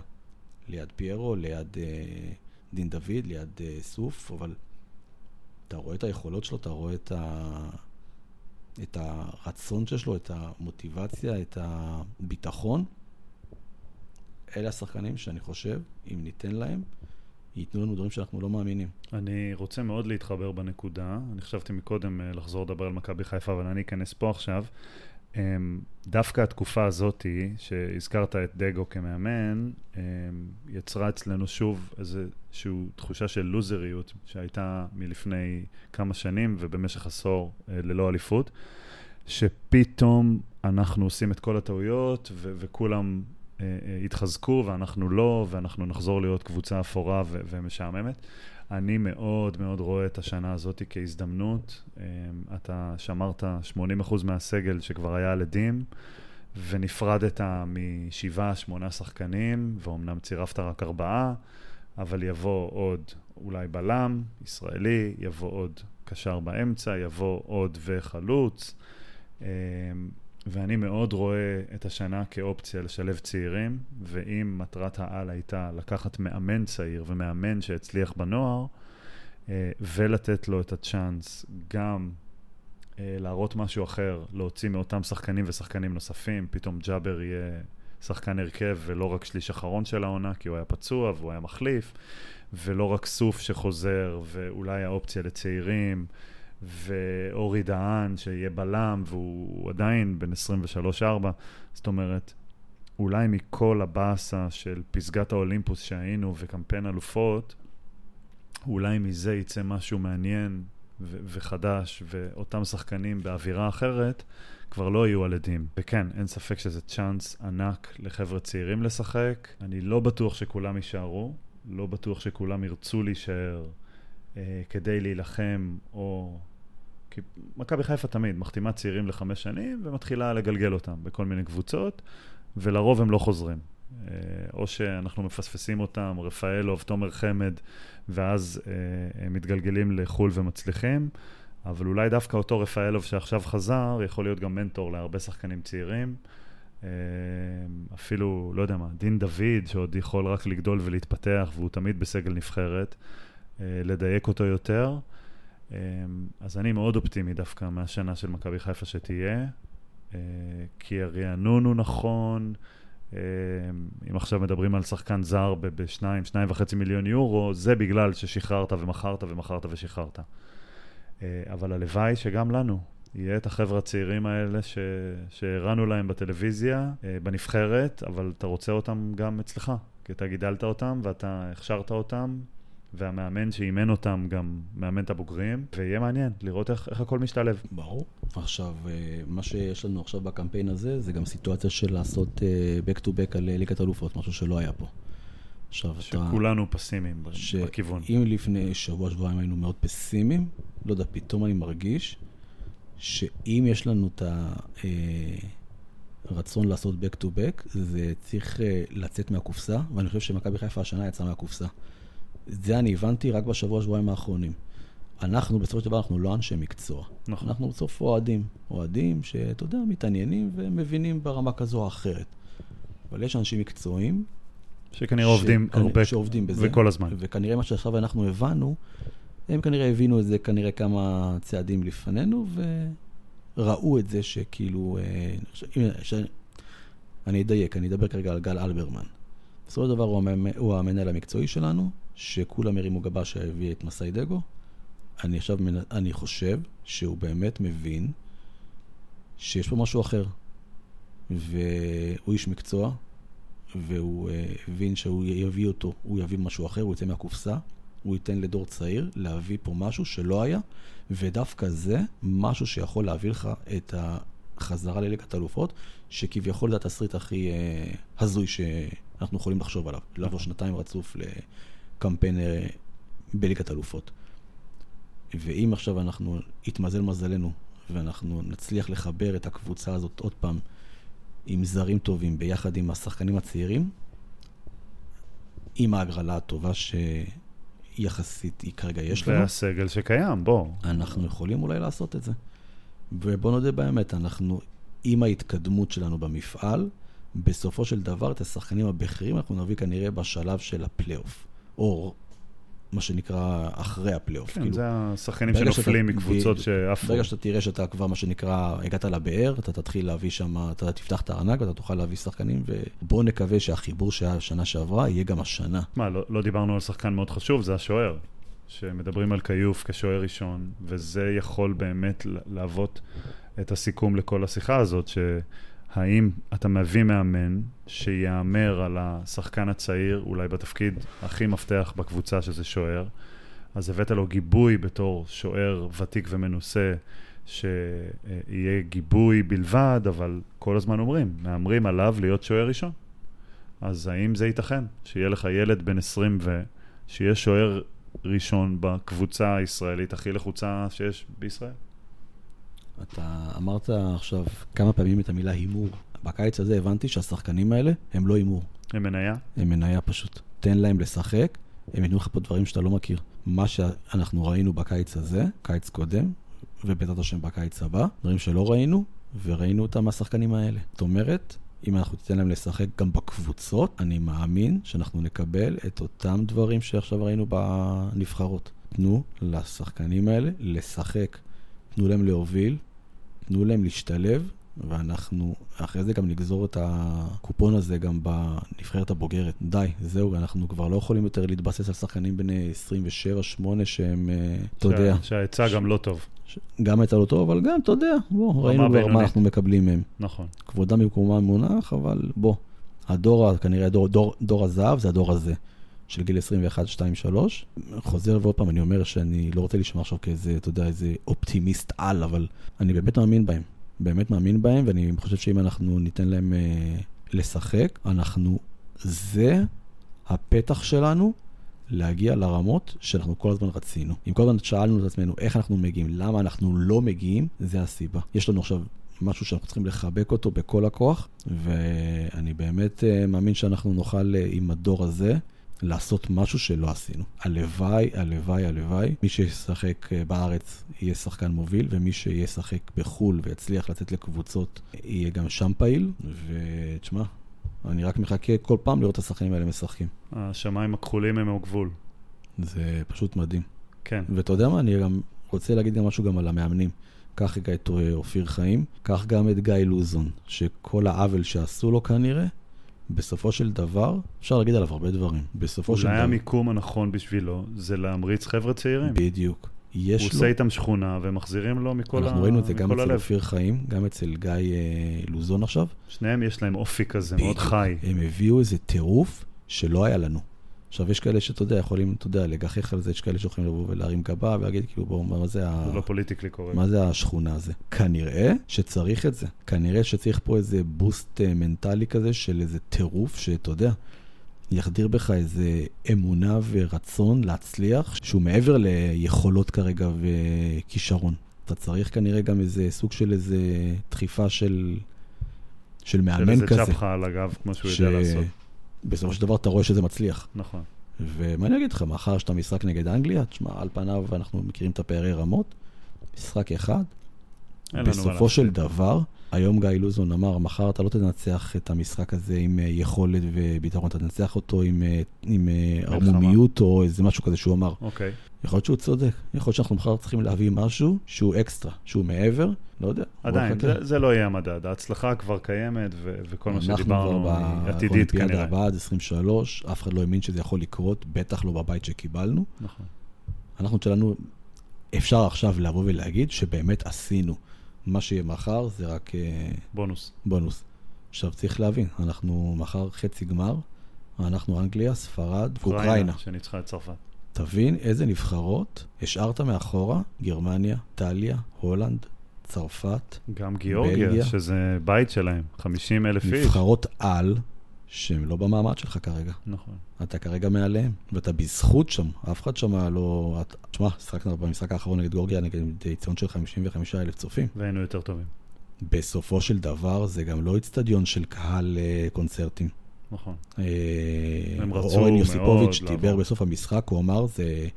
ליד פיירו, ליד uh, דין דוד, ליד uh, סוף, אבל אתה רואה את היכולות שלו, אתה רואה את ה... את הרצון שיש לו, את המוטיבציה, את הביטחון. אלה השחקנים שאני חושב, אם ניתן להם, ייתנו לנו דברים שאנחנו לא מאמינים. אני רוצה מאוד להתחבר בנקודה. אני חשבתי מקודם אה, לחזור לדבר על מכבי חיפה, אבל אני אכנס פה עכשיו. אמ, דווקא התקופה הזאתי, שהזכרת את דגו כמאמן, אמ, יצרה אצלנו שוב איזושהי תחושה של לוזריות שהייתה מלפני כמה שנים ובמשך עשור אה, ללא אליפות, שפתאום אנחנו עושים את כל הטעויות וכולם יתחזקו ואנחנו לא, ואנחנו נחזור להיות קבוצה אפורה ו- ומשעממת. אני מאוד מאוד רואה את השנה הזאת כהזדמנות. אמ, אתה שמרת 80% מהסגל שכבר היה על עדים, ונפרדת משבעה, שמונה שחקנים, ואומנם צירפת רק ארבעה, אבל יבוא עוד אולי בלם ישראלי, יבוא עוד קשר באמצע, יבוא עוד וחלוץ. ואני מאוד רואה את השנה כאופציה לשלב צעירים, ואם מטרת העל הייתה לקחת מאמן צעיר ומאמן שהצליח בנוער, אה, ולתת לו את הצ'אנס גם אה, להראות משהו אחר, להוציא מאותם שחקנים ושחקנים נוספים, פתאום ג'אבר יהיה שחקן הרכב ולא רק שליש אחרון של העונה, כי הוא היה פצוע והוא היה מחליף, ולא רק סוף שחוזר, ואולי האופציה לצעירים. ואורי דהן, שיהיה בלם, והוא עדיין בן 23-4. זאת אומרת, אולי מכל הבאסה של פסגת האולימפוס שהיינו וקמפיין אלופות, אולי מזה יצא משהו מעניין ו- וחדש, ואותם שחקנים באווירה אחרת כבר לא יהיו על עדים. וכן, אין ספק שזה צ'אנס ענק לחבר'ה צעירים לשחק. אני לא בטוח שכולם יישארו, לא בטוח שכולם ירצו להישאר אה, כדי להילחם או כי מכבי חיפה תמיד מחתימה צעירים לחמש שנים ומתחילה לגלגל אותם בכל מיני קבוצות, ולרוב הם לא חוזרים. אה, או שאנחנו מפספסים אותם, רפאלוב, תומר חמד, ואז אה, הם מתגלגלים לחו"ל ומצליחים, אבל אולי דווקא אותו רפאלוב שעכשיו חזר, יכול להיות גם מנטור להרבה שחקנים צעירים. אה, אפילו, לא יודע מה, דין דוד, שעוד יכול רק לגדול ולהתפתח, והוא תמיד בסגל נבחרת, לדייק אותו יותר. אמ, אז אני מאוד אופטימי דווקא מהשנה של מכבי חיפה שתהיה, אה, כי הרענון הוא נכון, אם עכשיו מדברים על שחקן זר בשניים, שניים וחצי מיליון יורו, זה בגלל ששחררת ומכרת ומכרת ושחררת. אה, אבל הלוואי שגם לנו יהיה את החבר'ה הצעירים האלה ש... שהראנו להם בטלוויזיה, אה, בנבחרת, אבל אתה רוצה אותם גם אצלך, כי אתה גידלת אותם ואתה הכשרת אותם, והמאמן שאימן אותם גם מאמן את הבוגרים, ויהיה מעניין לראות איך, איך הכל משתלב. ברור. עכשיו, אה, מה שיש לנו עכשיו בקמפיין הזה, זה גם סיטואציה של לעשות אה, back to back על ליגת אלופות, משהו שלא היה פה. עכשיו שכולנו אתה... פסימיים ש... בכיוון. אם לפני שבוע, שבועיים היינו מאוד פסימיים, לא יודע, פתאום אני מרגיש שאם יש לנו את הרצון אה, לעשות back to back, זה צריך לצאת מהקופסה, ואני חושב שמכבי חיפה השנה יצאה מהקופסה. זה אני הבנתי רק בשבוע, שבועיים האחרונים. אנחנו, בסופו של דבר, אנחנו לא אנשי מקצוע. נכון. אנחנו בסוף אוהדים. אוהדים שאתה יודע, מתעניינים ומבינים ברמה כזו או אחרת. אבל יש אנשים מקצועיים... שכנראה ש... עובדים הרבה, שעובדים בזה, וכל הזמן. וכנראה מה שעכשיו אנחנו הבנו, הם כנראה הבינו את זה כנראה כמה צעדים לפנינו, וראו את זה שכאילו... אה, ש... אני אדייק, אני אדבר כרגע על גל אלברמן. בסופו של דבר הוא המנהל המקצועי שלנו, שכולם הרימו גבה שהביא את מסיידגו. אני עכשיו, אני חושב שהוא באמת מבין שיש פה משהו אחר. והוא איש מקצוע, והוא uh, הבין שהוא יביא אותו, הוא יביא משהו אחר, הוא יצא מהקופסה, הוא ייתן לדור צעיר להביא פה משהו שלא היה, ודווקא זה משהו שיכול להביא לך את החזרה לליגת אלופות, שכביכול זה התסריט הכי uh, הזוי שאנחנו יכולים לחשוב עליו. לבוא שנתיים רצוף קמפיין אה, בליגת אלופות. ואם עכשיו אנחנו, יתמזל מזלנו, ואנחנו נצליח לחבר את הקבוצה הזאת עוד פעם עם זרים טובים ביחד עם השחקנים הצעירים, עם ההגרלה הטובה שיחסית היא כרגע יש לנו. והסגל שקיים, בוא. אנחנו יכולים אולי לעשות את זה. ובוא נודה באמת, אנחנו, עם ההתקדמות שלנו במפעל, בסופו של דבר את השחקנים הבכירים אנחנו נביא כנראה בשלב של הפלייאוף. או מה שנקרא אחרי הפלייאוף. כן, כאילו, זה השחקנים שנופלים מקבוצות שעפו. ברגע שאתה תראה שאתה כבר, מה שנקרא, הגעת לבאר, אתה תתחיל להביא שם, אתה תפתח את הארנק ואתה תוכל להביא שחקנים, ובוא נקווה שהחיבור שהיה שנה שעברה יהיה גם השנה. מה, לא, לא דיברנו על שחקן מאוד חשוב, זה השוער. שמדברים על כיוף כשוער ראשון, וזה יכול באמת להוות את הסיכום לכל השיחה הזאת, ש... האם אתה מביא מאמן שיאמר על השחקן הצעיר, אולי בתפקיד הכי מפתח בקבוצה שזה שוער, אז הבאת לו גיבוי בתור שוער ותיק ומנוסה, שיהיה גיבוי בלבד, אבל כל הזמן אומרים, מהמרים עליו להיות שוער ראשון. אז האם זה ייתכן? שיהיה לך ילד בן 20 ושיהיה שוער ראשון בקבוצה הישראלית הכי לחוצה שיש בישראל? אתה אמרת עכשיו כמה פעמים את המילה הימור. בקיץ הזה הבנתי שהשחקנים האלה הם לא הימור. הם מניה? הם מניה פשוט. תן להם לשחק, הם ייתנו לך פה דברים שאתה לא מכיר. מה שאנחנו ראינו בקיץ הזה, קיץ קודם, ובעזרת השם בקיץ הבא, דברים שלא ראינו, וראינו אותם מהשחקנים האלה. זאת אומרת, אם אנחנו ניתן להם לשחק גם בקבוצות, אני מאמין שאנחנו נקבל את אותם דברים שעכשיו ראינו בנבחרות. תנו לשחקנים האלה לשחק, תנו להם להוביל, תנו להם להשתלב, ואנחנו אחרי זה גם נגזור את הקופון הזה גם בנבחרת הבוגרת. די, זהו, אנחנו כבר לא יכולים יותר להתבסס על שחקנים בני 27-8 שהם, אה, אתה יודע... שההיצע גם לא טוב. גם ההיצע לא טוב, אבל גם, אתה יודע, בוא, ראינו כבר מה אנחנו מקבלים מהם. נכון. כבודם במקומם מונח, אבל בוא, הדור, כנראה דור, דור, דור הזהב זה הדור הזה. של גיל 21, 2, 3. חוזר ועוד פעם, אני אומר שאני לא רוצה להישמע עכשיו כאיזה, אתה יודע, איזה אופטימיסט על, אבל אני באמת מאמין בהם. באמת מאמין בהם, ואני חושב שאם אנחנו ניתן להם אה, לשחק, אנחנו, זה הפתח שלנו להגיע לרמות שאנחנו כל הזמן רצינו. אם כל הזמן שאלנו את עצמנו איך אנחנו מגיעים, למה אנחנו לא מגיעים, זה הסיבה. יש לנו עכשיו משהו שאנחנו צריכים לחבק אותו בכל הכוח, ואני באמת אה, מאמין שאנחנו נוכל אה, עם הדור הזה לעשות משהו שלא עשינו. הלוואי, הלוואי, הלוואי, מי שישחק אה, בארץ יהיה שחקן מוביל, ומי שישחק בחו"ל ויצליח לצאת לקבוצות יהיה גם שם פעיל, ותשמע, אני רק מחכה כל פעם לראות את השחקנים האלה משחקים. השמיים הכחולים הם הגבול. זה פשוט מדהים. כן. ואתה יודע מה, אני גם רוצה להגיד גם משהו גם על המאמנים. קח רגע את אופיר חיים, קח גם את גיא לוזון, שכל העוול שעשו לו כנראה, בסופו של דבר, אפשר להגיד עליו הרבה דברים. בסופו של דבר... אולי המיקום הנכון בשבילו זה להמריץ חבר'ה צעירים. בדיוק. יש הוא לו... עושה איתם שכונה ומחזירים לו מכל הלב. אנחנו ראינו את זה גם אצל אופיר חיים, גם אצל גיא אה, לוזון עכשיו. שניהם יש להם אופי כזה, בדיוק. מאוד חי. הם הביאו איזה טירוף שלא היה לנו. עכשיו, יש כאלה שאתה יודע, יכולים, אתה יודע, לגחך על זה, יש כאלה שיכולים לבוא ולהרים גבה ולהגיד, כאילו, בואו, מה זה ה... זה לא politically correct. מה זה השכונה הזה? כנראה שצריך את זה. כנראה שצריך פה איזה boost אה, מנטלי כזה של איזה טירוף, שאתה יודע, יחדיר בך איזה אמונה ורצון להצליח, שהוא מעבר ליכולות כרגע וכישרון. אתה צריך כנראה גם איזה סוג של איזה דחיפה של, של מאמן כזה. של איזה צ'פחה על הגב, כמו שהוא ש... יודע לעשות. בסופו של דבר אתה רואה שזה מצליח. נכון. ומה אני אגיד לך, מאחר שאתה משחק נגד אנגליה, תשמע, על פניו אנחנו מכירים את הפערי רמות, משחק אחד, בסופו של דבר, היום גיא לוזון אמר, מחר אתה לא תנצח את המשחק הזה עם אה, יכולת וביטחון, אתה תנצח אותו עם, אה, עם אה, ערמומיות או איזה משהו כזה שהוא אמר. אוקיי. יכול להיות שהוא צודק, יכול להיות שאנחנו מחר צריכים להביא משהו שהוא אקסטרה, שהוא מעבר, לא יודע. עדיין, זה, זה לא יהיה המדד, ההצלחה כבר קיימת ו- וכל מה שדיברנו היא עתידית כנראה. אנחנו כבר הבאה עד 23, אף אחד לא האמין שזה יכול לקרות, בטח לא בבית שקיבלנו. נכון. אנחנו שלנו, אפשר עכשיו לבוא ולהגיד שבאמת עשינו. מה שיהיה מחר זה רק... אה, בונוס. בונוס. עכשיו צריך להבין, אנחנו מחר חצי גמר, אנחנו אנגליה, ספרד ואוקראינה. אוקראינה, שניצחה את צרפת. תבין איזה נבחרות השארת מאחורה, גרמניה, טליה, הולנד, צרפת, גם גיאורגיה, בלגיה. שזה בית שלהם, 50 אלף איש. נבחרות על, שהם לא במעמד שלך כרגע. נכון. אתה כרגע מעליהם, ואתה בזכות שם, אף אחד שם לא... תשמע, שחקנו במשחק האחרון נגד גורגיה, נגד ציון של 55 אלף צופים. והיינו יותר טובים. בסופו של דבר, זה גם לא איצטדיון של קהל uh, קונצרטים. נכון. אה, הם רצו מאוד אורן יוסיפוביץ' דיבר בסוף המשחק, הוא אמר, זה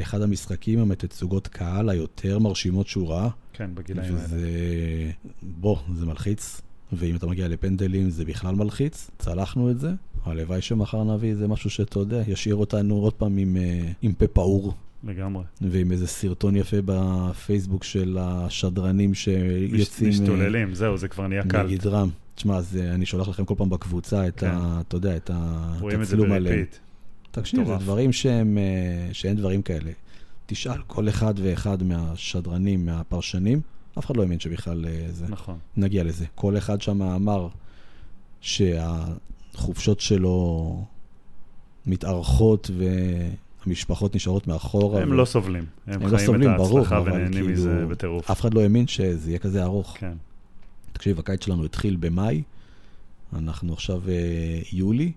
אחד המשחקים עם התצוגות קהל היותר מרשימות שהוא ראה. כן, בגילאים האלה. וזה... בוא, זה מלחיץ. ואם אתה מגיע לפנדלים זה בכלל מלחיץ, צלחנו את זה. הלוואי שמחר נביא איזה משהו שאתה יודע, ישאיר אותנו עוד פעם עם, אה, עם פה פעור. לגמרי. ועם איזה סרטון יפה בפייסבוק של השדרנים שיוצאים... משתוללים, זהו, זה כבר נהיה קל. מגדרם. תשמע, אה, אני שולח לכם כל פעם בקבוצה את כן. ה... אתה יודע, את הצילום עליהם. רואים את זה בריפיט. תקשיב, זה דברים שהם, אה, שאין דברים כאלה. תשאל כל אחד ואחד מהשדרנים, מהפרשנים, אף אחד לא האמין שבכלל אה, זה. נכון. נגיע לזה. כל אחד שם אמר שהחופשות שלו מתארכות והמשפחות נשארות מאחורה. הם ו... לא סובלים. הם, הם לא סובלים, ברור, את ההצלחה ונהנים כאילו, מזה בטירוף. אף אחד לא האמין שזה יהיה כזה ארוך. כן. תקשיב, הקיץ שלנו התחיל במאי, אנחנו עכשיו אה, יולי,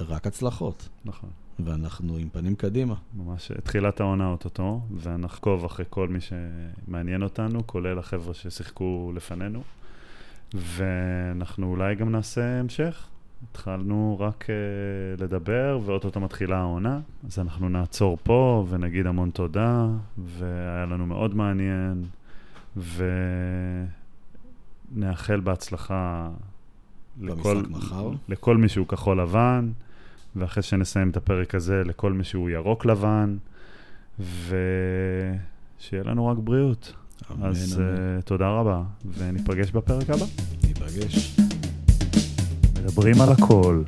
רק הצלחות. נכון. ואנחנו עם פנים קדימה. ממש תחילת העונה אוטוטו, ונעקוב אחרי כל מי שמעניין אותנו, כולל החבר'ה ששיחקו לפנינו, ואנחנו אולי גם נעשה המשך. התחלנו רק אה, לדבר, ואו-טו-טו מתחילה העונה, אז אנחנו נעצור פה ונגיד המון תודה, והיה לנו מאוד מעניין, ונאחל בהצלחה לכל, לכל מי שהוא כחול לבן. ואחרי שנסיים את הפרק הזה, לכל מי שהוא ירוק לבן, ושיהיה לנו רק בריאות. אמן, אז אמן. Uh, תודה רבה, וניפגש בפרק הבא. ניפגש. מדברים על הכל.